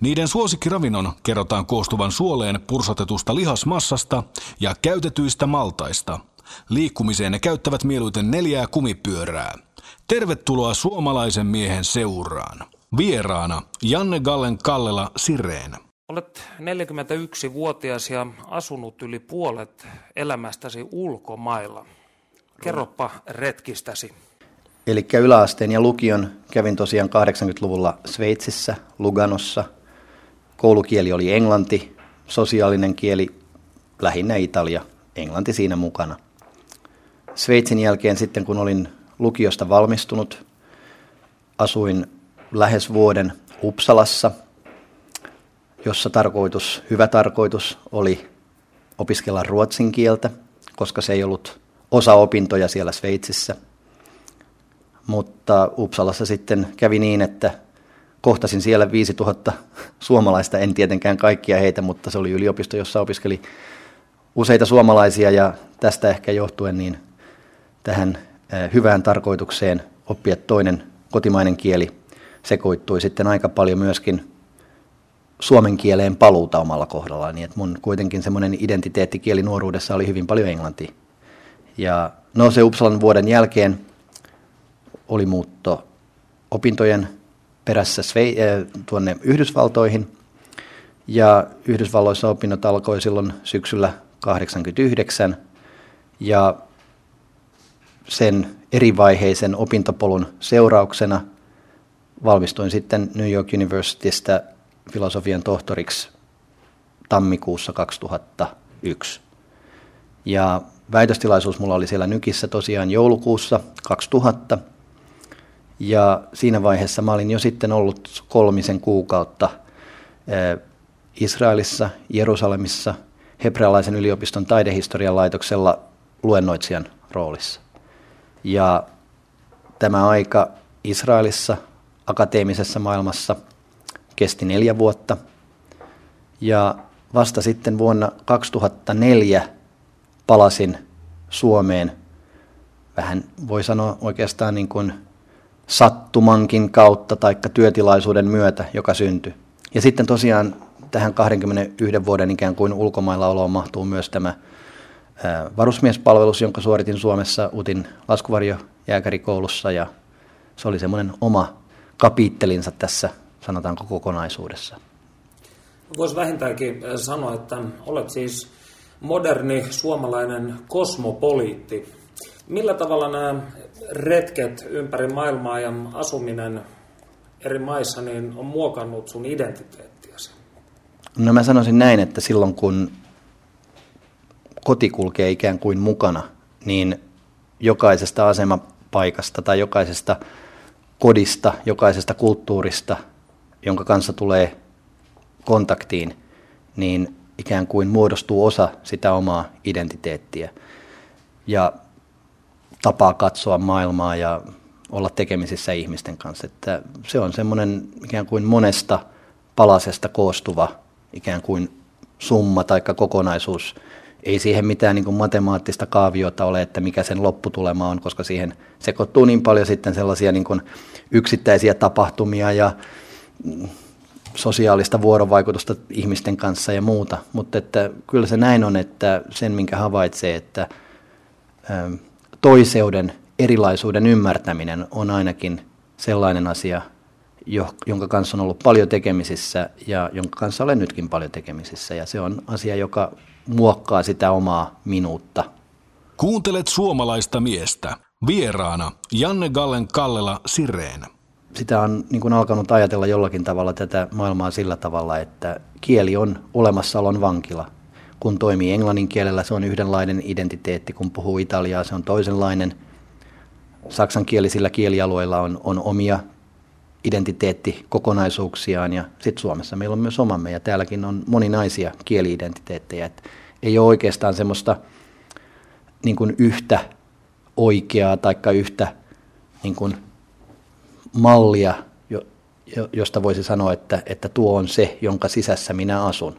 Niiden suosikkiravinnon kerrotaan koostuvan suoleen pursotetusta lihasmassasta ja käytetyistä maltaista. Liikkumiseen ne käyttävät mieluiten neljää kumipyörää. Tervetuloa suomalaisen miehen seuraan. Vieraana Janne Gallen Kallela Sireen. Olet 41-vuotias ja asunut yli puolet elämästäsi ulkomailla. Kerropa retkistäsi. Eli yläasteen ja lukion kävin tosiaan 80-luvulla Sveitsissä, Luganossa. Koulukieli oli englanti, sosiaalinen kieli lähinnä Italia, englanti siinä mukana. Sveitsin jälkeen sitten kun olin lukiosta valmistunut, asuin lähes vuoden Uppsalassa, jossa tarkoitus, hyvä tarkoitus oli opiskella ruotsin kieltä, koska se ei ollut osa opintoja siellä Sveitsissä – mutta Uppsalassa sitten kävi niin, että kohtasin siellä 5000 suomalaista, en tietenkään kaikkia heitä, mutta se oli yliopisto, jossa opiskeli useita suomalaisia ja tästä ehkä johtuen niin tähän hyvään tarkoitukseen oppia toinen kotimainen kieli sekoittui sitten aika paljon myöskin suomen kieleen paluuta omalla kohdallaan, niin että mun kuitenkin semmoinen identiteettikieli nuoruudessa oli hyvin paljon englanti. Ja no se Uppsalan vuoden jälkeen oli muutto opintojen perässä Sve- äh, tuonne Yhdysvaltoihin. Ja Yhdysvalloissa opinnot alkoi silloin syksyllä 89 ja sen erivaiheisen opintopolun seurauksena valmistuin sitten New York Universitystä filosofian tohtoriksi tammikuussa 2001. Ja väitöstilaisuus mulla oli siellä Nykissä tosiaan joulukuussa 2000 ja siinä vaiheessa mä olin jo sitten ollut kolmisen kuukautta Israelissa, Jerusalemissa, hebrealaisen yliopiston taidehistorian laitoksella luennoitsijan roolissa. Ja tämä aika Israelissa, akateemisessa maailmassa, kesti neljä vuotta. Ja vasta sitten vuonna 2004 palasin Suomeen, vähän voi sanoa oikeastaan niin kuin sattumankin kautta tai työtilaisuuden myötä, joka syntyi. Ja sitten tosiaan tähän 21 vuoden ikään kuin ulkomailla oloon mahtuu myös tämä varusmiespalvelus, jonka suoritin Suomessa UTin laskuvarjojääkärikoulussa ja se oli semmoinen oma kapittelinsa tässä, sanotaanko kokonaisuudessa. Voisi vähintäänkin sanoa, että olet siis moderni suomalainen kosmopoliitti. Millä tavalla nämä retket ympäri maailmaa ja asuminen eri maissa niin on muokannut sun identiteettiäsi? No mä sanoisin näin, että silloin kun koti kulkee ikään kuin mukana, niin jokaisesta asemapaikasta tai jokaisesta kodista, jokaisesta kulttuurista, jonka kanssa tulee kontaktiin, niin ikään kuin muodostuu osa sitä omaa identiteettiä. Ja tapaa katsoa maailmaa ja olla tekemisissä ihmisten kanssa. Että se on semmoinen ikään kuin monesta palasesta koostuva ikään kuin summa tai kokonaisuus. Ei siihen mitään niin matemaattista kaaviota ole, että mikä sen lopputulema on, koska siihen sekoittuu niin paljon sitten sellaisia niin yksittäisiä tapahtumia ja sosiaalista vuorovaikutusta ihmisten kanssa ja muuta. Mutta että kyllä se näin on, että sen minkä havaitsee, että toiseuden, erilaisuuden ymmärtäminen on ainakin sellainen asia, jonka kanssa on ollut paljon tekemisissä ja jonka kanssa olen nytkin paljon tekemisissä. Ja se on asia, joka muokkaa sitä omaa minuutta. Kuuntelet suomalaista miestä. Vieraana Janne Gallen Kallela Sireen. Sitä on niin kuin alkanut ajatella jollakin tavalla tätä maailmaa sillä tavalla, että kieli on olemassaolon vankila – kun toimii englannin kielellä, se on yhdenlainen identiteetti, kun puhuu italiaa, se on toisenlainen. Saksankielisillä kielialueilla on, on omia identiteettikokonaisuuksiaan ja sitten Suomessa meillä on myös omamme ja täälläkin on moninaisia kieliidentiteettejä. Et ei ole oikeastaan semmoista niin kuin yhtä oikeaa tai yhtä niin kuin mallia, josta voisi sanoa, että, että tuo on se, jonka sisässä minä asun,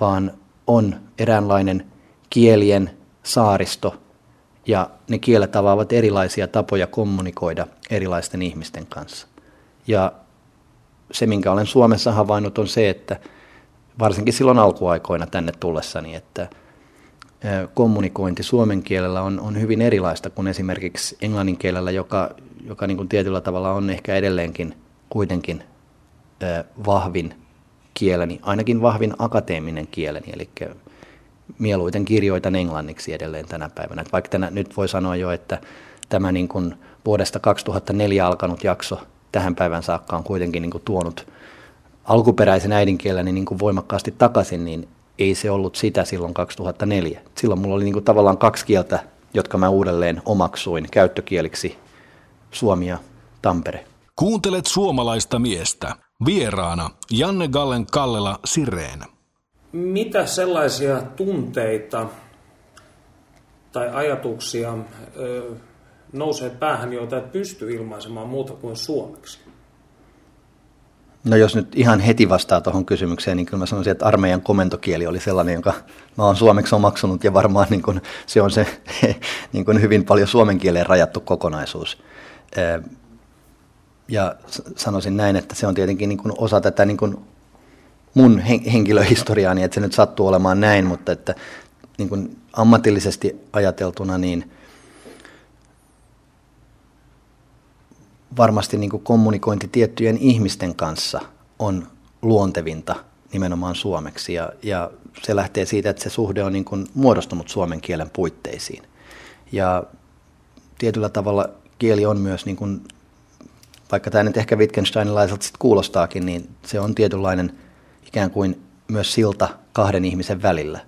vaan on eräänlainen kielien saaristo, ja ne kielet avaavat erilaisia tapoja kommunikoida erilaisten ihmisten kanssa. Ja se, minkä olen Suomessa havainnut, on se, että varsinkin silloin alkuaikoina tänne tullessani, että kommunikointi suomen kielellä on, on hyvin erilaista kuin esimerkiksi englannin kielellä, joka, joka niin kuin tietyllä tavalla on ehkä edelleenkin kuitenkin vahvin kieleni, ainakin vahvin akateeminen kieleni, eli mieluiten kirjoitan englanniksi edelleen tänä päivänä. Että vaikka tänä, nyt voi sanoa jo, että tämä niin kuin vuodesta 2004 alkanut jakso tähän päivän saakka on kuitenkin niin kuin tuonut alkuperäisen äidinkieleni niin kuin voimakkaasti takaisin, niin ei se ollut sitä silloin 2004. Silloin mulla oli niin kuin tavallaan kaksi kieltä, jotka mä uudelleen omaksuin käyttökieliksi, Suomi ja Tampere. Kuuntelet suomalaista miestä. Vieraana Janne Gallen Kallela Sireen. Mitä sellaisia tunteita tai ajatuksia ö, nousee päähän, joita et pysty ilmaisemaan muuta kuin suomeksi? No jos nyt ihan heti vastaa tuohon kysymykseen, niin kyllä mä sanoisin, että armeijan komentokieli oli sellainen, jonka mä oon suomeksi omaksunut ja varmaan niin kun, se on se niin kun hyvin paljon suomen kieleen rajattu kokonaisuus. Ja sanoisin näin, että se on tietenkin niin kun osa tätä niin kun mun henkilöhistoriaani, että se nyt sattuu olemaan näin, mutta että niin kun ammatillisesti ajateltuna, niin – varmasti niin kuin kommunikointi tiettyjen ihmisten kanssa on luontevinta nimenomaan suomeksi. Ja, ja se lähtee siitä, että se suhde on niin kuin muodostunut suomen kielen puitteisiin. Ja tietyllä tavalla kieli on myös, niin kuin, vaikka tämä nyt ehkä Wittgensteinilaiselta sitten kuulostaakin, niin se on tietynlainen ikään kuin myös silta kahden ihmisen välillä.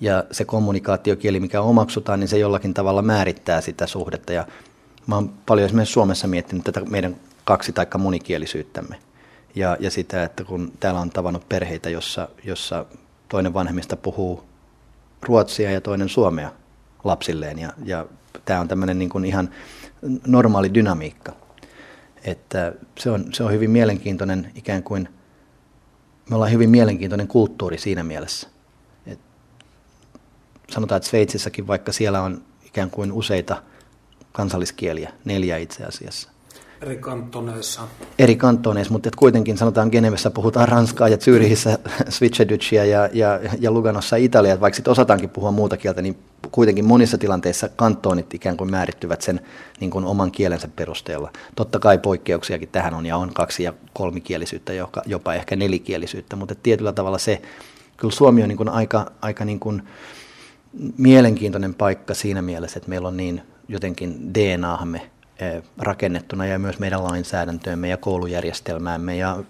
Ja se kommunikaatiokieli, mikä omaksutaan, niin se jollakin tavalla määrittää sitä suhdetta. Ja Mä oon paljon esimerkiksi Suomessa miettinyt tätä meidän kaksi- tai monikielisyyttämme. Ja, ja sitä, että kun täällä on tavannut perheitä, jossa, jossa toinen vanhemmista puhuu ruotsia ja toinen suomea lapsilleen. Ja, ja tämä on tämmöinen niin kuin ihan normaali dynamiikka. Että se on, se on hyvin mielenkiintoinen ikään kuin, me ollaan hyvin mielenkiintoinen kulttuuri siinä mielessä. Et sanotaan, että Sveitsissäkin, vaikka siellä on ikään kuin useita – kansalliskieliä, neljä itse asiassa. Eri kantoneissa. Eri kantoneissa, mutta et kuitenkin sanotaan Genevessä puhutaan ranskaa ja Zyrihissä Switchedycia ja, ja, ja Luganossa Italia. Vaikka sitten osataankin puhua muuta kieltä, niin kuitenkin monissa tilanteissa kantonit ikään kuin määrittyvät sen niin kuin oman kielensä perusteella. Totta kai poikkeuksiakin tähän on ja on kaksi- ja kolmikielisyyttä, joka, jopa ehkä nelikielisyyttä, mutta tietyllä tavalla se, kyllä Suomi on niin kuin aika, aika niin kuin mielenkiintoinen paikka siinä mielessä, että meillä on niin jotenkin DNAhamme rakennettuna ja myös meidän lainsäädäntöömme ja koulujärjestelmäämme ja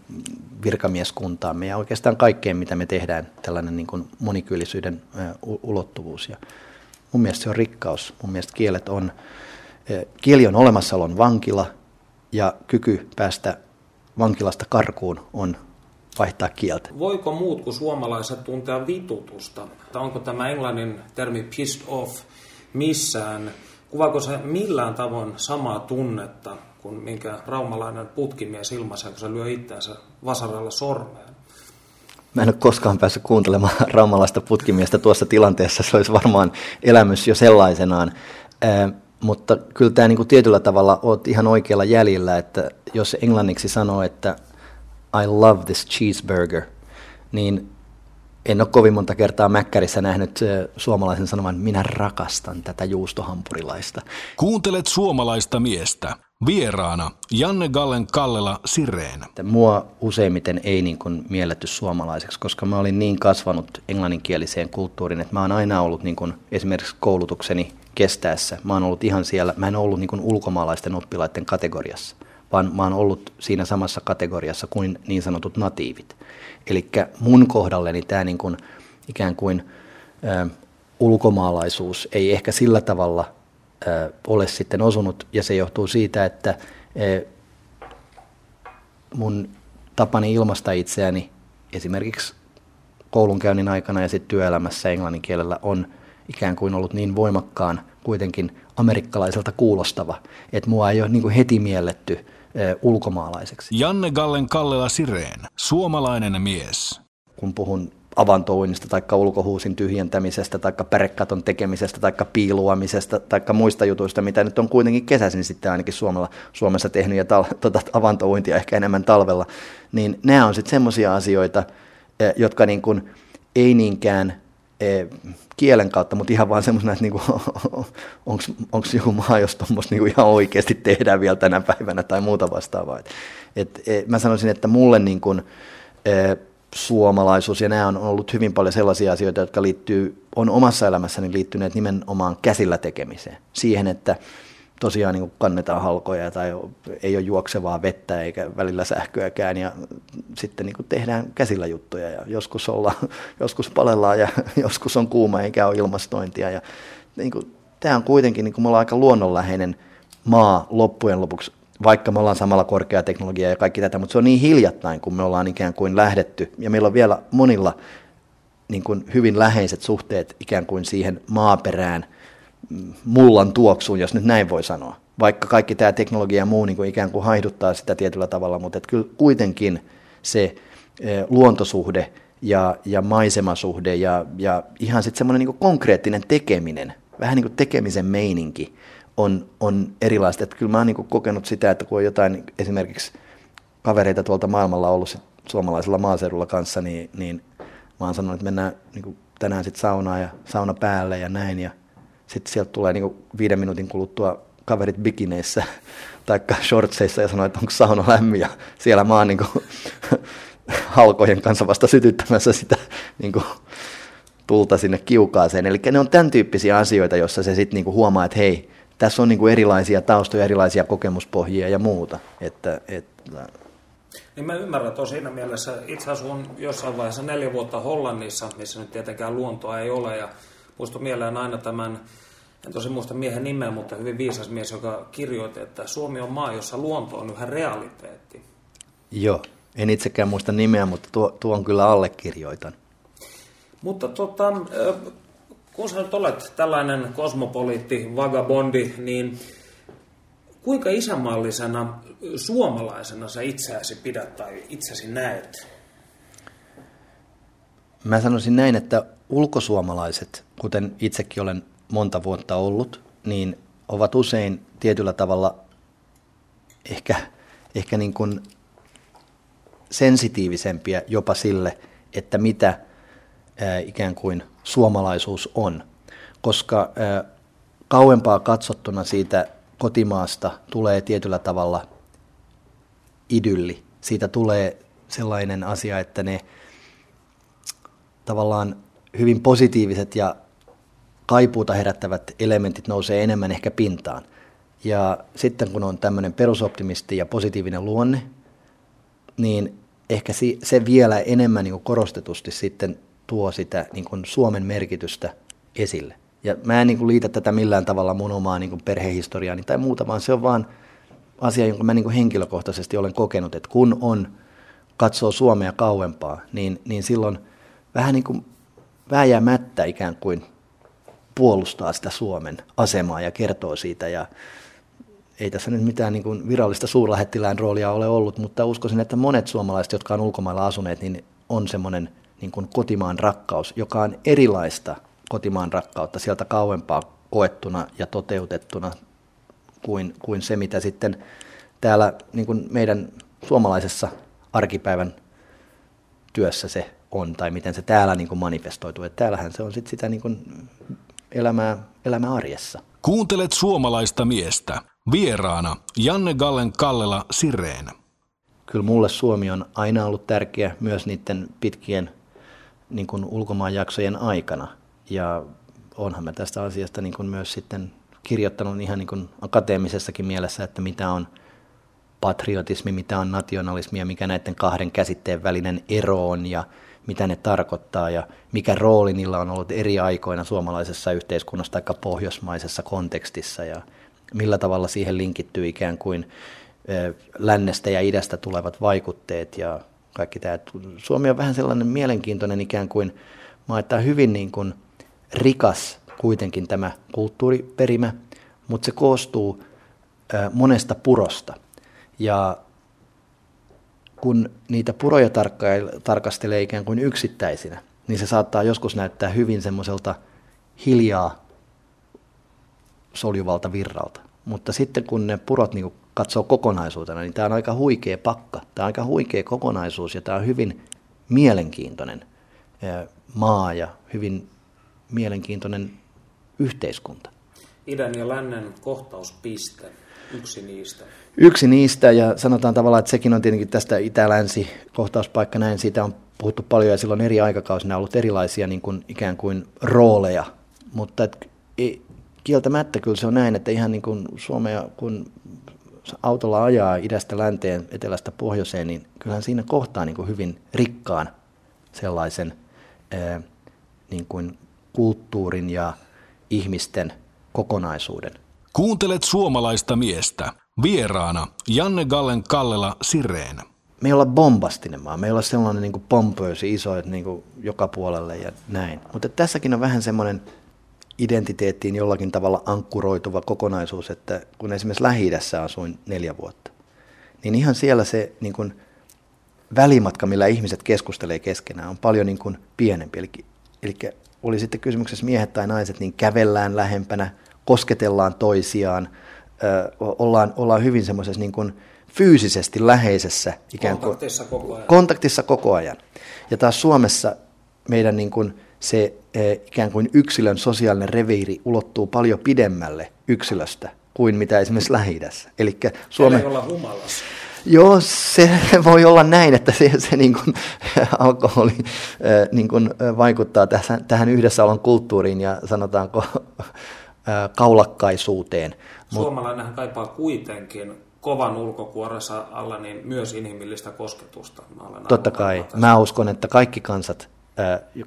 virkamieskuntaamme ja oikeastaan kaikkeen, mitä me tehdään, tällainen niin monikyylisyyden eh, ulottuvuus. Ja mun mielestä se on rikkaus. Mun mielestä kielet on, eh, kieli on olemassaolon vankila ja kyky päästä vankilasta karkuun on vaihtaa kieltä. Voiko muut kuin suomalaiset tuntea vitutusta? Tai onko tämä englannin termi pissed off missään Kuvaako se millään tavoin samaa tunnetta kuin minkä raumalainen putkimies ilmaisee, kun se lyö itseänsä vasaralla sormeen? Mä en ole koskaan päässyt kuuntelemaan raumalaista putkimiestä tuossa tilanteessa. Se olisi varmaan elämys jo sellaisenaan. Äh, mutta kyllä tämä niin kuin tietyllä tavalla olet ihan oikealla jäljellä, että jos englanniksi sanoo, että I love this cheeseburger, niin en ole kovin monta kertaa Mäkkärissä nähnyt suomalaisen sanoman, minä rakastan tätä juustohampurilaista. Kuuntelet suomalaista miestä. Vieraana Janne Gallen Kallela Sireen. Mua useimmiten ei niin kuin mielletty suomalaiseksi, koska mä olin niin kasvanut englanninkieliseen kulttuuriin, että mä oon aina ollut niin kuin esimerkiksi koulutukseni kestäessä. Mä oon ollut ihan siellä, mä en ollut niin kuin ulkomaalaisten oppilaiden kategoriassa, vaan mä oon ollut siinä samassa kategoriassa kuin niin sanotut natiivit. Eli mun kohdalleni tämä niin kuin, ikään kuin ä, ulkomaalaisuus ei ehkä sillä tavalla ä, ole sitten osunut, ja se johtuu siitä, että ä, mun tapani ilmaista itseäni esimerkiksi koulunkäynnin aikana ja sitten työelämässä englannin kielellä on ikään kuin ollut niin voimakkaan kuitenkin amerikkalaiselta kuulostava, että mua ei ole niin kuin heti mielletty ulkomaalaiseksi. Janne Gallen Kallela Sireen, suomalainen mies. Kun puhun avantouinnista tai ulkohuusin tyhjentämisestä tai pärekaton tekemisestä tai piiluamisesta tai muista jutuista, mitä nyt on kuitenkin kesäisin sitten ainakin Suomella, Suomessa tehnyt ja tal- tota, avantouintia ehkä enemmän talvella, niin nämä on sitten semmoisia asioita, jotka niin kuin ei niinkään kielen kautta, mutta ihan vaan semmoisena, että niinku, onko joku maa, jos tuommoista niinku ihan oikeasti tehdään vielä tänä päivänä tai muuta vastaavaa. Et, et, et, mä sanoisin, että mulle niinku, e, suomalaisuus ja nämä on ollut hyvin paljon sellaisia asioita, jotka liittyy, on omassa elämässäni liittyneet nimenomaan käsillä tekemiseen. Siihen, että tosiaan niin kannetaan halkoja tai ei ole juoksevaa vettä eikä välillä sähköäkään ja sitten niin tehdään käsillä juttuja ja joskus, olla, joskus palellaan ja joskus on kuuma eikä ole ilmastointia ja niin kuin, tämä on kuitenkin, niin kuin me ollaan aika luonnonläheinen maa loppujen lopuksi, vaikka me ollaan samalla korkeateknologiaa ja kaikki tätä, mutta se on niin hiljattain, kun me ollaan ikään kuin lähdetty ja meillä on vielä monilla niin kuin hyvin läheiset suhteet ikään kuin siihen maaperään – mullan tuoksuun, jos nyt näin voi sanoa. Vaikka kaikki tämä teknologia ja muu niin kuin ikään kuin haiduttaa sitä tietyllä tavalla, mutta että kyllä kuitenkin se e, luontosuhde ja, ja maisemasuhde ja, ja ihan sitten semmoinen niin konkreettinen tekeminen, vähän niin kuin tekemisen meininki on, on erilaista. Että kyllä mä oon niin kokenut sitä, että kun on jotain esimerkiksi kavereita tuolta maailmalla ollut sit suomalaisella maaseudulla kanssa, niin, niin mä oon sanonut, että mennään niin tänään sitten saunaan ja sauna päälle ja näin. Ja sitten sieltä tulee niin viiden minuutin kuluttua kaverit bikineissä tai shortseissa ja sanoo, että onko sauna lämmin ja siellä mä oon niin kuin, halkojen kanssa vasta sytyttämässä sitä niin kuin, tulta sinne kiukaaseen. Eli ne on tämän tyyppisiä asioita, joissa se sitten niin huomaa, että hei, tässä on niin kuin erilaisia taustoja, erilaisia kokemuspohjia ja muuta. Että, että... Niin mä ymmärrän, että siinä mielessä itse asun jossain vaiheessa neljä vuotta Hollannissa, missä nyt tietenkään luontoa ei ole ja muistui mieleen aina tämän, en tosi muista miehen nimeä, mutta hyvin viisas mies, joka kirjoitti, että Suomi on maa, jossa luonto on yhä realiteetti. Joo, en itsekään muista nimeä, mutta tuo, tuo on kyllä allekirjoitan. Mutta tota, kun sä nyt olet tällainen kosmopoliitti, vagabondi, niin kuinka isänmaallisena suomalaisena sä itseäsi pidät tai itsesi näet? Mä sanoisin näin, että ulkosuomalaiset, kuten itsekin olen monta vuotta ollut, niin ovat usein tietyllä tavalla ehkä, ehkä niin kuin sensitiivisempiä jopa sille, että mitä ää, ikään kuin suomalaisuus on. Koska kauempaa katsottuna siitä kotimaasta tulee tietyllä tavalla idylli. Siitä tulee sellainen asia, että ne tavallaan hyvin positiiviset ja kaipuuta herättävät elementit nousee enemmän ehkä pintaan. Ja sitten kun on tämmöinen perusoptimisti ja positiivinen luonne, niin ehkä se vielä enemmän niin korostetusti sitten tuo sitä niin kuin Suomen merkitystä esille. Ja mä en niin kuin liitä tätä millään tavalla mun omaa niin kuin perhehistoriaani tai muuta, vaan se on vaan asia, jonka mä niin kuin henkilökohtaisesti olen kokenut, että kun on, katsoo Suomea kauempaa, niin, niin silloin vähän niin kuin vääjäämättä ikään kuin puolustaa sitä Suomen asemaa ja kertoo siitä. Ja ei tässä nyt mitään niin kuin virallista suurlähettilään roolia ole ollut, mutta uskoisin, että monet suomalaiset, jotka on ulkomailla asuneet, niin on semmoinen niin kuin kotimaan rakkaus, joka on erilaista kotimaan rakkautta sieltä kauempaa koettuna ja toteutettuna kuin, kuin se, mitä sitten täällä niin kuin meidän suomalaisessa arkipäivän työssä se on tai miten se täällä niin kuin manifestoituu. Että täällähän se on sit sitä niin kuin elämää, elämää arjessa. Kuuntelet suomalaista miestä. Vieraana Janne Gallen Kallela Sireen. Kyllä mulle Suomi on aina ollut tärkeä myös niiden pitkien niin kuin ulkomaanjaksojen aikana. Ja onhan mä tästä asiasta niin kuin myös sitten kirjoittanut ihan niin kuin akateemisessakin mielessä, että mitä on patriotismi, mitä on nationalismi ja mikä näiden kahden käsitteen välinen ero on ja mitä ne tarkoittaa ja mikä rooli niillä on ollut eri aikoina suomalaisessa yhteiskunnassa tai pohjoismaisessa kontekstissa ja millä tavalla siihen linkittyy ikään kuin lännestä ja idästä tulevat vaikutteet ja kaikki tämä. Suomi on vähän sellainen mielenkiintoinen ikään kuin maa, että hyvin niin kuin rikas kuitenkin tämä kulttuuriperimä, mutta se koostuu monesta purosta. Ja kun niitä puroja tarkastelee ikään kuin yksittäisinä, niin se saattaa joskus näyttää hyvin semmoiselta hiljaa soljuvalta virralta. Mutta sitten kun ne purot niin katsoo kokonaisuutena, niin tämä on aika huikea pakka. Tämä on aika huikea kokonaisuus ja tämä on hyvin mielenkiintoinen maa ja hyvin mielenkiintoinen yhteiskunta. Idän ja lännen kohtauspiste, yksi niistä. Yksi niistä ja sanotaan tavallaan, että sekin on tietenkin tästä itä-länsi kohtauspaikka näin, siitä on puhuttu paljon ja silloin eri aikakausina on ollut erilaisia niin kuin, ikään kuin rooleja, mutta et, kieltämättä kyllä se on näin, että ihan niin kuin Suomea, kun autolla ajaa idästä länteen, etelästä pohjoiseen, niin kyllähän siinä kohtaa niin kuin hyvin rikkaan sellaisen ää, niin kuin kulttuurin ja ihmisten kokonaisuuden. Kuuntelet suomalaista miestä. Vieraana Janne Gallen Kallela Sireen. Me ei olla bombastinen maa, me ei olla sellainen niin kuin pompöösi iso, että niin joka puolelle ja näin. Mutta tässäkin on vähän semmoinen identiteettiin jollakin tavalla ankkuroituva kokonaisuus, että kun esimerkiksi lähi asuin neljä vuotta, niin ihan siellä se niin kuin välimatka, millä ihmiset keskustelee keskenään, on paljon niin kuin pienempi. Eli, eli oli sitten kysymyksessä miehet tai naiset, niin kävellään lähempänä, kosketellaan toisiaan, ollaan, ollaan hyvin semmoisessa niin kuin fyysisesti läheisessä ikään kuin, kontaktissa koko ajan. Kontaktissa koko ajan. Ja taas Suomessa meidän niin kuin se ikään kuin yksilön sosiaalinen reviiri ulottuu paljon pidemmälle yksilöstä kuin mitä esimerkiksi lähi Eli Suomen... Ei olla humalassa. Joo, se voi olla näin, että se, se niin kuin, alkoholi niin kuin, vaikuttaa tähän, tähän yhdessäolon kulttuuriin ja sanotaanko kaulakkaisuuteen. Suomalainenhan kaipaa kuitenkin kovan ulkokuorensa alla niin myös inhimillistä kosketusta. Totta kai. Mä uskon, että kaikki kansat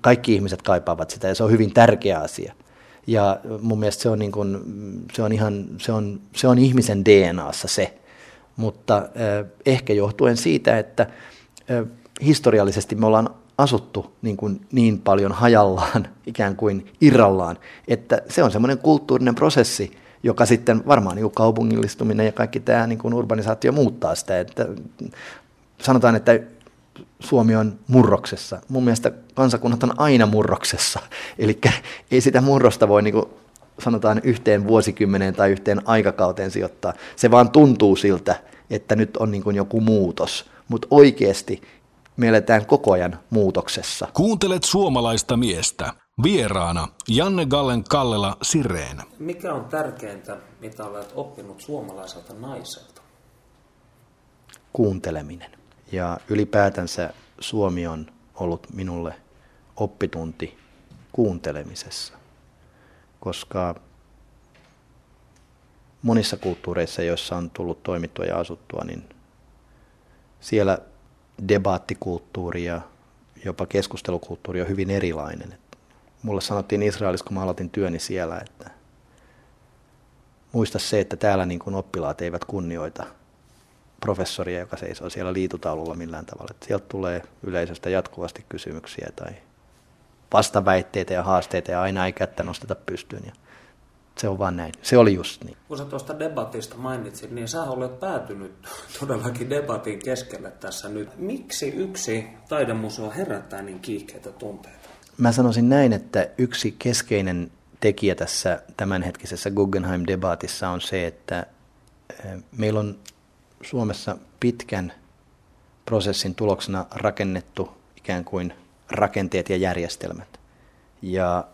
kaikki ihmiset kaipaavat sitä ja se on hyvin tärkeä asia. Ja mun mielestä se on, niin kuin, se on, ihan, se on, se on ihmisen DNAssa se, mutta ehkä johtuen siitä, että historiallisesti me ollaan asuttu niin, kuin niin paljon hajallaan, ikään kuin irrallaan, että se on semmoinen kulttuurinen prosessi, joka sitten varmaan niin kaupungillistuminen ja kaikki tämä niin kuin urbanisaatio muuttaa sitä. Että sanotaan, että Suomi on murroksessa. Mun mielestä kansakunnat on aina murroksessa. Eli ei sitä murrosta voi niin kuin sanotaan yhteen vuosikymmeneen tai yhteen aikakauteen sijoittaa. Se vaan tuntuu siltä, että nyt on niin kuin joku muutos. Mutta oikeasti me eletään koko ajan muutoksessa. Kuuntelet suomalaista miestä. Vieraana Janne Gallen Kallela Sireen. Mikä on tärkeintä, mitä olet oppinut suomalaiselta naiselta? Kuunteleminen. Ja ylipäätänsä Suomi on ollut minulle oppitunti kuuntelemisessa, koska monissa kulttuureissa, joissa on tullut toimittua ja asuttua, niin siellä debaattikulttuuri ja jopa keskustelukulttuuri on hyvin erilainen. Mulle sanottiin Israelissa, kun mä aloitin työni siellä, että muista se, että täällä niin kuin oppilaat eivät kunnioita professoria, joka seisoo siellä liitutaululla millään tavalla. Että sieltä tulee yleisöstä jatkuvasti kysymyksiä tai vastaväitteitä ja haasteita ja aina ei kättä nosteta pystyyn. Ja se on vaan näin. Se oli just niin. Kun sä tuosta debatista mainitsit, niin sä olet päätynyt todellakin debatin keskelle tässä nyt. Miksi yksi taidemuseo herättää niin kiihkeitä tunteita? Mä sanoisin näin, että yksi keskeinen tekijä tässä tämänhetkisessä Guggenheim-debatissa on se, että eh, meillä on Suomessa pitkän prosessin tuloksena rakennettu ikään kuin rakenteet ja järjestelmät. Ja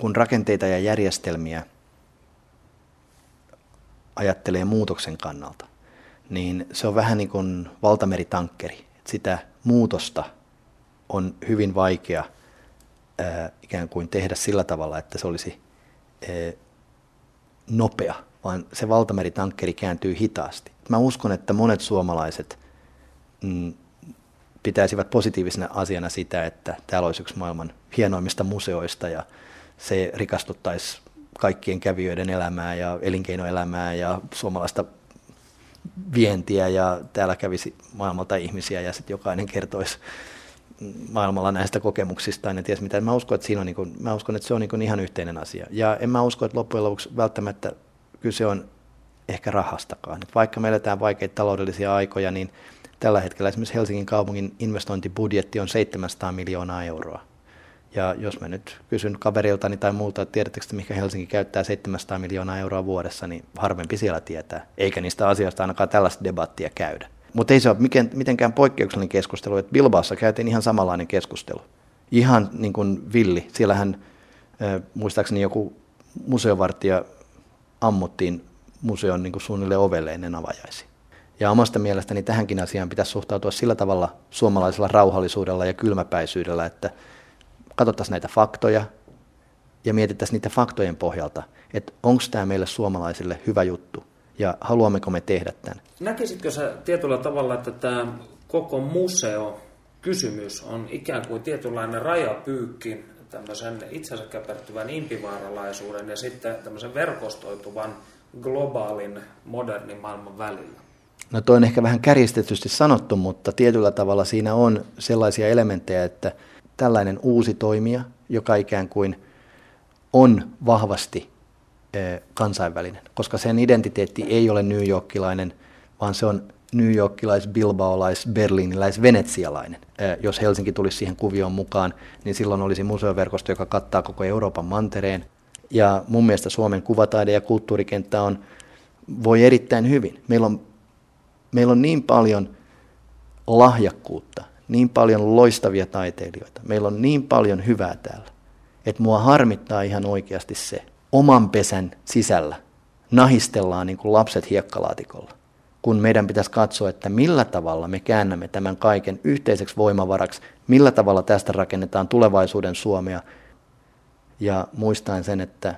kun rakenteita ja järjestelmiä ajattelee muutoksen kannalta, niin se on vähän niin kuin valtameritankkeri. Sitä muutosta on hyvin vaikea ikään kuin tehdä sillä tavalla, että se olisi nopea, vaan se valtameritankkeri kääntyy hitaasti. Mä uskon, että monet suomalaiset mm, pitäisivät positiivisena asiana sitä, että täällä olisi yksi maailman hienoimmista museoista ja se rikastuttaisi kaikkien kävijöiden elämää ja elinkeinoelämää ja suomalaista vientiä ja täällä kävisi maailmalta ihmisiä ja sitten jokainen kertoisi maailmalla näistä kokemuksista ja ties mitä. Mä uskon, että, siinä on niin kuin, mä uskon, että se on niin kuin ihan yhteinen asia. Ja en mä usko, että loppujen lopuksi välttämättä kyse on ehkä rahastakaan. Et vaikka me eletään vaikeita taloudellisia aikoja, niin tällä hetkellä esimerkiksi Helsingin kaupungin investointibudjetti on 700 miljoonaa euroa. Ja jos mä nyt kysyn kaveriltani tai muulta, että tiedättekö, että mikä Helsinki käyttää 700 miljoonaa euroa vuodessa, niin harvempi siellä tietää. Eikä niistä asioista ainakaan tällaista debattia käydä. Mutta ei se ole mitenkään poikkeuksellinen keskustelu, että Bilbaassa käytiin ihan samanlainen keskustelu. Ihan niin kuin villi. Siellähän muistaakseni joku museovartija ammuttiin museon niin kuin suunnilleen ovelle ennen avajaisia. Ja omasta mielestäni tähänkin asiaan pitäisi suhtautua sillä tavalla suomalaisella rauhallisuudella ja kylmäpäisyydellä, että katsottaisiin näitä faktoja ja mietittäisiin niitä faktojen pohjalta, että onko tämä meille suomalaisille hyvä juttu ja haluammeko me tehdä tämän. Näkisitkö sä tietyllä tavalla, että tämä koko museo kysymys on ikään kuin tietynlainen rajapyykki tämmöisen itsensä käpertyvän impivaaralaisuuden ja sitten tämmöisen verkostoituvan globaalin modernin maailman välillä? No toi on ehkä vähän kärjistetysti sanottu, mutta tietyllä tavalla siinä on sellaisia elementtejä, että tällainen uusi toimija, joka ikään kuin on vahvasti kansainvälinen, koska sen identiteetti ei ole New Yorkilainen, vaan se on New Yorkilais, Bilbaolais, Berliiniläis, Venetsialainen. Jos Helsinki tulisi siihen kuvioon mukaan, niin silloin olisi museoverkosto, joka kattaa koko Euroopan mantereen. Ja mun mielestä Suomen kuvataide- ja kulttuurikenttä on, voi erittäin hyvin. Meillä on, meillä on niin paljon lahjakkuutta, niin paljon loistavia taiteilijoita. Meillä on niin paljon hyvää täällä, että mua harmittaa ihan oikeasti se. Oman pesän sisällä nahistellaan niin kuin lapset hiekkalaatikolla, kun meidän pitäisi katsoa, että millä tavalla me käännämme tämän kaiken yhteiseksi voimavaraksi, millä tavalla tästä rakennetaan tulevaisuuden Suomea, ja muistaen sen, että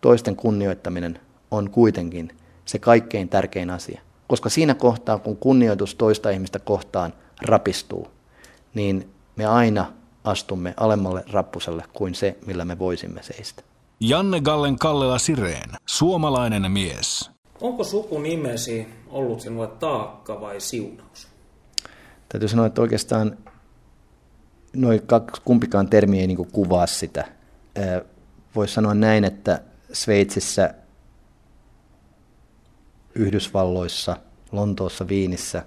toisten kunnioittaminen on kuitenkin se kaikkein tärkein asia. Koska siinä kohtaa, kun kunnioitus toista ihmistä kohtaan rapistuu, niin me aina astumme alemmalle rappuselle kuin se, millä me voisimme seistä. Janne Gallen Kallela Sireen, suomalainen mies. Onko sukunimesi ollut sinulle taakka vai siunaus? Täytyy sanoa, että oikeastaan noin kumpikaan termi ei niin kuvaa sitä. Voisi sanoa näin, että Sveitsissä, Yhdysvalloissa, Lontoossa, Viinissä,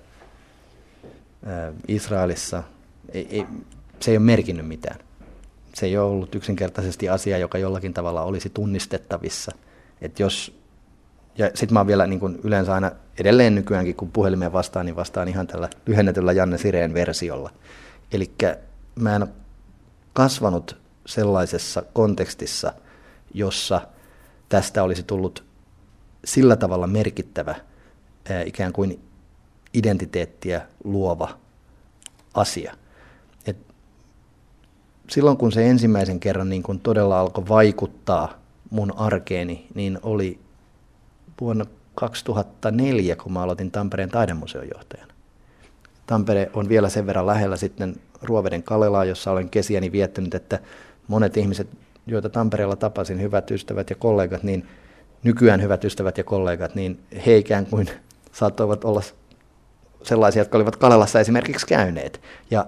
Israelissa, ei, ei, se ei ole merkinnyt mitään. Se ei ole ollut yksinkertaisesti asia, joka jollakin tavalla olisi tunnistettavissa. Et jos, ja sitten mä oon vielä niin kun yleensä aina edelleen nykyäänkin, kun puhelimeen vastaan, niin vastaan ihan tällä lyhennetyllä Janne Sireen versiolla. Eli mä en kasvanut sellaisessa kontekstissa, jossa tästä olisi tullut sillä tavalla merkittävä ikään kuin identiteettiä luova asia. Silloin kun se ensimmäisen kerran niin kun todella alkoi vaikuttaa mun arkeeni, niin oli vuonna 2004, kun mä aloitin Tampereen taidemuseon johtajana. Tampere on vielä sen verran lähellä sitten Ruoveden Kalelaa, jossa olen kesiäni viettänyt, että monet ihmiset, joita Tampereella tapasin, hyvät ystävät ja kollegat, niin nykyään hyvät ystävät ja kollegat, niin he ikään kuin saattoivat olla sellaisia, jotka olivat Kalelassa esimerkiksi käyneet. Ja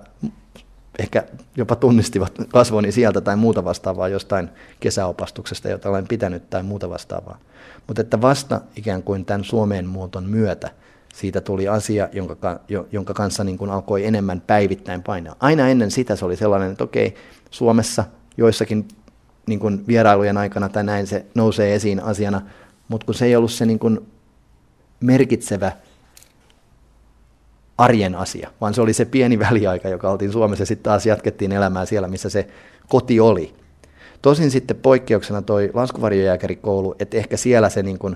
ehkä jopa tunnistivat kasvoni sieltä tai muuta vastaavaa jostain kesäopastuksesta, jota olen pitänyt tai muuta vastaavaa. Mutta että vasta ikään kuin tämän Suomeen muuton myötä siitä tuli asia, jonka, jonka kanssa niin kuin alkoi enemmän päivittäin painaa. Aina ennen sitä se oli sellainen, että okei, Suomessa joissakin niin kuin vierailujen aikana tai näin se nousee esiin asiana, mutta kun se ei ollut se niin kuin merkitsevä arjen asia, vaan se oli se pieni väliaika, joka oltiin Suomessa ja sitten taas jatkettiin elämää siellä, missä se koti oli. Tosin sitten poikkeuksena toi laskuvarjojääkärikoulu, että ehkä siellä se niin kuin,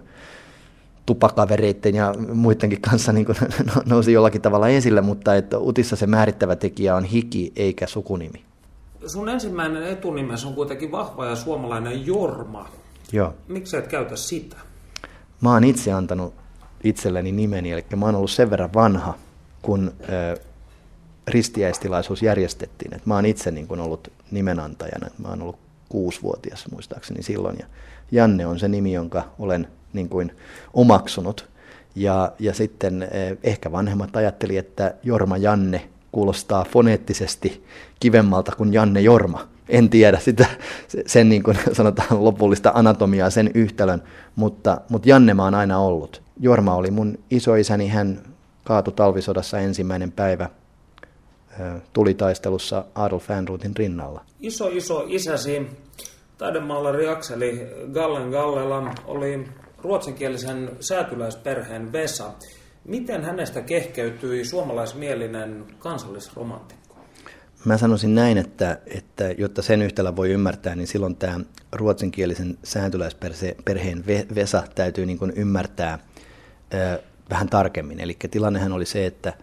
tupakavereiden ja muidenkin kanssa niin kuin nousi jollakin tavalla esille, mutta että Utissa se määrittävä tekijä on hiki eikä sukunimi. Sun ensimmäinen etunimes on kuitenkin vahva ja suomalainen Jorma. Joo. Miksi et käytä sitä? Mä oon itse antanut itselleni nimeni, eli mä oon ollut sen verran vanha, kun ristiäistilaisuus järjestettiin. Et mä oon itse niin kun ollut nimenantajana. Mä oon ollut kuusivuotias muistaakseni silloin. Ja Janne on se nimi, jonka olen niin kuin omaksunut. Ja, ja sitten eh, ehkä vanhemmat ajatteli, että Jorma Janne kuulostaa foneettisesti kivemmalta kuin Janne Jorma. En tiedä sitä, sen niin kuin sanotaan lopullista anatomiaa, sen yhtälön, mutta, mutta Janne mä oon aina ollut. Jorma oli mun isoisäni, hän kaatui talvisodassa ensimmäinen päivä tulitaistelussa Adolf Ehrnroothin rinnalla. Iso iso isäsi, taidemaalari Akseli Gallen Gallela, oli ruotsinkielisen säätyläisperheen Vesa. Miten hänestä kehkeytyi suomalaismielinen kansallisromantikko? Mä sanoisin näin, että, että jotta sen yhtälä voi ymmärtää, niin silloin tämä ruotsinkielisen sääntyläisperheen Vesa täytyy niin kuin ymmärtää vähän tarkemmin. Eli tilannehan oli se, että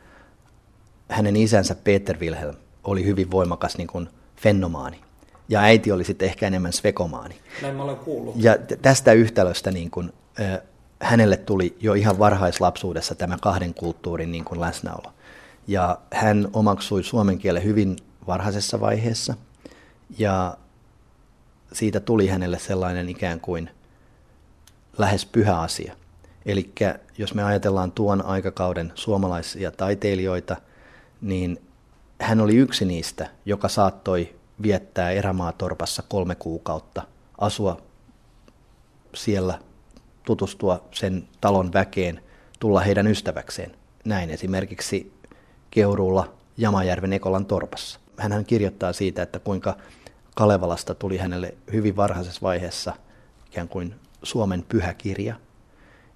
hänen isänsä Peter Wilhelm oli hyvin voimakas niin kuin fennomaani. Ja äiti oli sitten ehkä enemmän svekomaani. Näin mä olen kuullut. Ja tästä yhtälöstä niin kuin, hänelle tuli jo ihan varhaislapsuudessa tämä kahden kulttuurin niin kuin läsnäolo. Ja hän omaksui suomen kielen hyvin varhaisessa vaiheessa. Ja siitä tuli hänelle sellainen ikään kuin lähes pyhä asia. Eli jos me ajatellaan tuon aikakauden suomalaisia taiteilijoita, niin hän oli yksi niistä, joka saattoi viettää erämaatorpassa kolme kuukautta, asua siellä, tutustua sen talon väkeen, tulla heidän ystäväkseen. Näin esimerkiksi Keuruulla Jamajärven Ekolan torpassa. Hän kirjoittaa siitä, että kuinka Kalevalasta tuli hänelle hyvin varhaisessa vaiheessa ikään kuin Suomen pyhäkirja.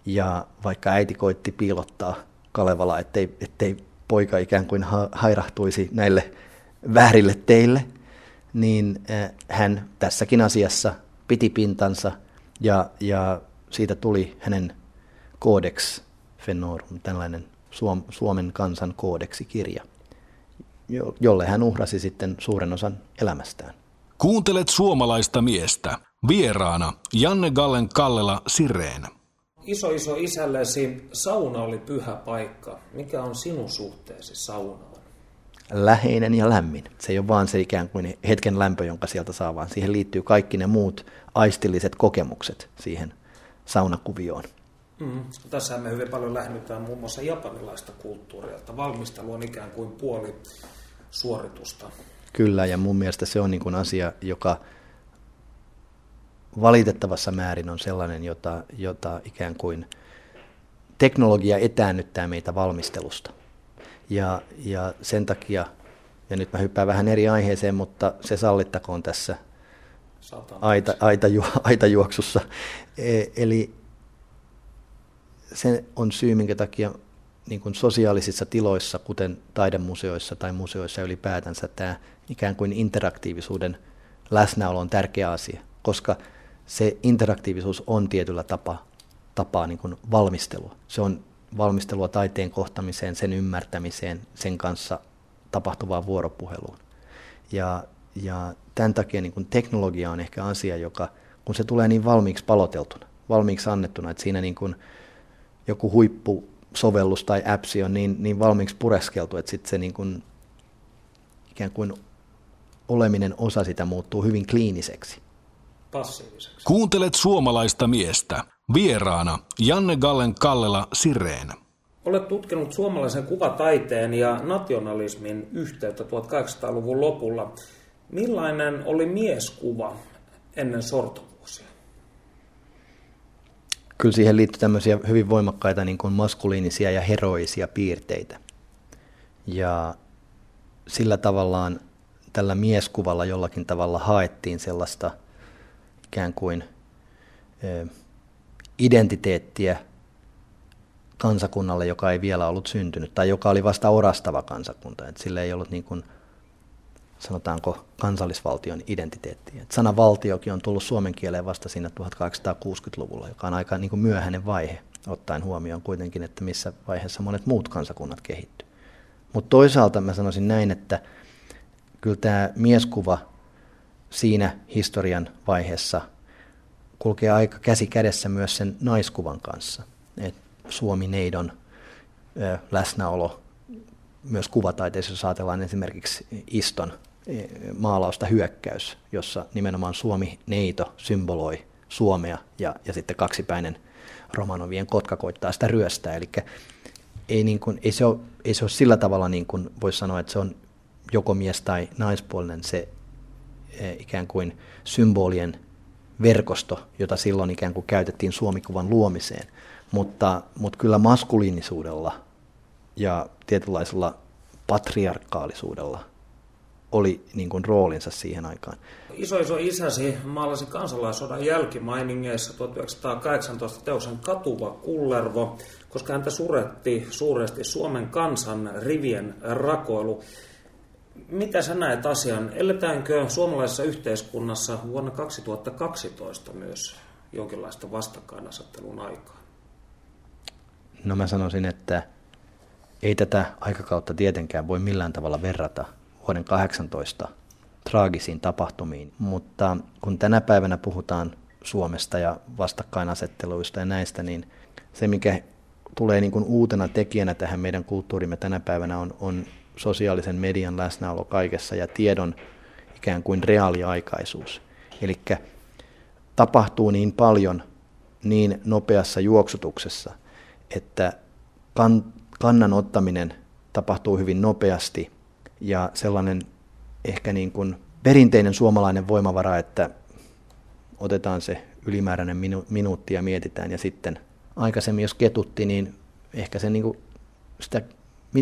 Ja vaikka äiti koitti piilottaa Kalevala, ettei, ettei poika ikään kuin hairahtuisi näille väärille teille, niin eh, hän tässäkin asiassa piti pintansa ja, ja siitä tuli hänen Codex Fenorum, tällainen Suom, Suomen kansan koodeksikirja, jolle hän uhrasi sitten suuren osan elämästään. Kuuntelet suomalaista miestä. Vieraana Janne Gallen Kallela Sireen. Iso iso isällesi sauna oli pyhä paikka. Mikä on sinun suhteesi saunaan? läheinen ja lämmin. Se ei ole vaan se ikään kuin hetken lämpö, jonka sieltä saa, vaan siihen liittyy kaikki ne muut aistilliset kokemukset siihen saunakuvioon. Mm. Tässä me hyvin paljon lähennytään muun muassa japanilaista kulttuuria, että valmistelu on ikään kuin puoli suoritusta. Kyllä, ja mun mielestä se on niin kuin asia, joka valitettavassa määrin on sellainen, jota, jota ikään kuin teknologia etäännyttää meitä valmistelusta. Ja, ja sen takia, ja nyt mä hyppään vähän eri aiheeseen, mutta se sallittakoon tässä aita, aita, aitajuoksussa. E, eli se on syy, minkä takia niin kuin sosiaalisissa tiloissa, kuten taidemuseoissa tai museoissa ylipäätänsä, tämä ikään kuin interaktiivisuuden läsnäolo on tärkeä asia, koska se interaktiivisuus on tietyllä tapaa, tapaa niin kuin valmistelua. Se on valmistelua taiteen kohtamiseen, sen ymmärtämiseen, sen kanssa tapahtuvaan vuoropuheluun. Ja, ja tämän takia niin kuin teknologia on ehkä asia, joka, kun se tulee niin valmiiksi paloteltuna, valmiiksi annettuna, että siinä niin kuin joku huippusovellus tai appsi on niin, niin valmiiksi pureskeltu, että sitten se niin kuin, ikään kuin oleminen osa sitä muuttuu hyvin kliiniseksi. Passiiviseksi. Kuuntelet suomalaista miestä. Vieraana Janne Gallen Kallela Sireen. Olet tutkinut suomalaisen kuvataiteen ja nationalismin yhteyttä 1800-luvun lopulla. Millainen oli mieskuva ennen sortovuosia? Kyllä siihen liittyy tämmöisiä hyvin voimakkaita niin kuin maskuliinisia ja heroisia piirteitä. Ja sillä tavallaan tällä mieskuvalla jollakin tavalla haettiin sellaista ikään kuin identiteettiä kansakunnalle, joka ei vielä ollut syntynyt, tai joka oli vasta orastava kansakunta. että sillä ei ollut niin kuin, sanotaanko kansallisvaltion identiteettiä. Et sana valtiokin on tullut suomen kieleen vasta siinä 1860-luvulla, joka on aika niin kuin myöhäinen vaihe, ottaen huomioon kuitenkin, että missä vaiheessa monet muut kansakunnat kehittyivät. Mutta toisaalta mä sanoisin näin, että kyllä tämä mieskuva siinä historian vaiheessa – kulkee aika käsi kädessä myös sen naiskuvan kanssa. Et Suomi-neidon läsnäolo myös kuvataiteessa, jos ajatellaan esimerkiksi Iston maalausta Hyökkäys, jossa nimenomaan Suomi-neito symboloi Suomea ja, ja sitten kaksipäinen Romanovien kotka koittaa sitä ryöstää. Eli ei, niin kuin, ei, se ole, ei se ole sillä tavalla, niin kuin voisi sanoa, että se on joko mies- tai naispuolinen se ikään kuin symbolien verkosto, jota silloin ikään kuin käytettiin suomikuvan luomiseen. Mutta, mutta kyllä maskuliinisuudella ja tietynlaisella patriarkaalisuudella oli niin kuin roolinsa siihen aikaan. Iso iso isäsi maalasi kansalaissodan jälkimainingeissa 1918 teoksen Katuva Kullervo, koska häntä suretti suuresti Suomen kansan rivien rakoilu. Mitä sä näet asian? Eletäänkö suomalaisessa yhteiskunnassa vuonna 2012 myös jonkinlaista vastakkainasettelun aikaa? No mä sanoisin, että ei tätä aikakautta tietenkään voi millään tavalla verrata vuoden 18 traagisiin tapahtumiin, mutta kun tänä päivänä puhutaan Suomesta ja vastakkainasetteluista ja näistä, niin se mikä tulee niin kuin uutena tekijänä tähän meidän kulttuurimme tänä päivänä on, on sosiaalisen median läsnäolo kaikessa ja tiedon ikään kuin reaaliaikaisuus. Eli tapahtuu niin paljon niin nopeassa juoksutuksessa, että kan, kannan ottaminen tapahtuu hyvin nopeasti ja sellainen ehkä niin kuin perinteinen suomalainen voimavara, että otetaan se ylimääräinen minu, minuutti ja mietitään ja sitten aikaisemmin jos ketutti, niin ehkä se niin kuin sitä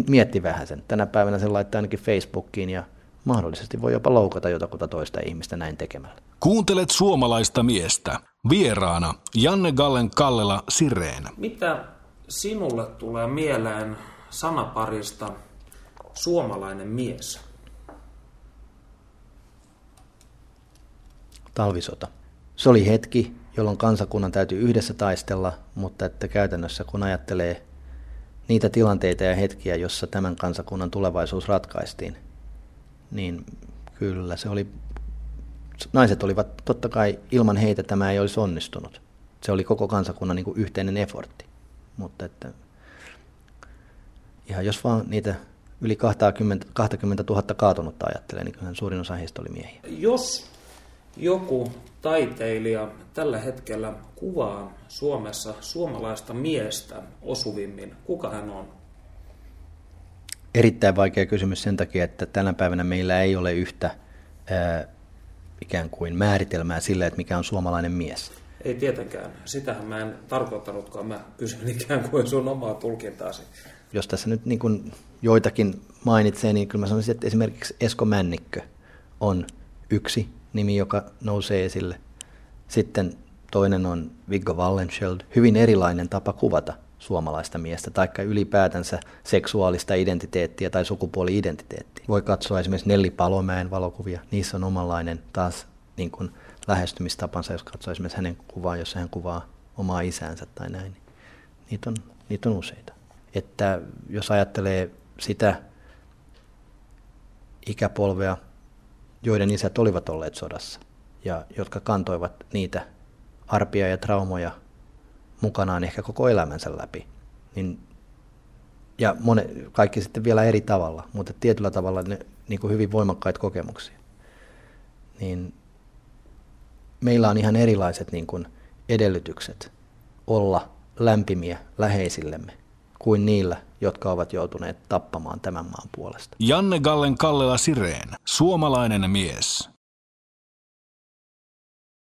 mietti vähän sen. Tänä päivänä se laittaa ainakin Facebookiin ja mahdollisesti voi jopa loukata jotakuta toista ihmistä näin tekemällä. Kuuntelet suomalaista miestä. Vieraana Janne Gallen Kallela Sireen. Mitä sinulle tulee mieleen sanaparista suomalainen mies? Talvisota. Se oli hetki, jolloin kansakunnan täytyy yhdessä taistella, mutta että käytännössä kun ajattelee niitä tilanteita ja hetkiä, jossa tämän kansakunnan tulevaisuus ratkaistiin, niin kyllä se oli, naiset olivat totta kai ilman heitä tämä ei olisi onnistunut. Se oli koko kansakunnan niin kuin yhteinen effortti. Mutta että ihan jos vaan niitä yli 20, 20 000 kaatunutta ajattelee, niin kyllähän suurin osa heistä oli miehiä. Jos joku taiteilija tällä hetkellä kuvaa Suomessa suomalaista miestä osuvimmin, kuka hän on? Erittäin vaikea kysymys sen takia, että tänä päivänä meillä ei ole yhtä ää, ikään kuin määritelmää sille, että mikä on suomalainen mies. Ei tietenkään. Sitähän mä en tarkoittanutkaan. Mä kysyn ikään kuin sun omaa tulkintaasi. Jos tässä nyt niin kuin joitakin mainitsee, niin kyllä mä sanoisin, että esimerkiksi Esko Männikkö on yksi nimi, joka nousee esille. Sitten toinen on Viggo Wallenscheld, hyvin erilainen tapa kuvata suomalaista miestä, taikka ylipäätänsä seksuaalista identiteettiä tai sukupuoli-identiteettiä. Voi katsoa esimerkiksi Nelli Palomäen valokuvia, niissä on omanlainen taas niin kuin lähestymistapansa, jos katsoo esimerkiksi hänen kuvaa, jos hän kuvaa omaa isäänsä tai näin. Niitä on, niitä on useita. Että jos ajattelee sitä ikäpolvea, joiden isät olivat olleet sodassa ja jotka kantoivat niitä arpia ja traumoja mukanaan ehkä koko elämänsä läpi, niin ja mone, kaikki sitten vielä eri tavalla, mutta tietyllä tavalla ne niin kuin hyvin voimakkaita kokemuksia. Niin meillä on ihan erilaiset niin kuin edellytykset olla lämpimiä läheisillemme kuin niillä, jotka ovat joutuneet tappamaan tämän maan puolesta. Janne Gallen Kallela Sireen, suomalainen mies.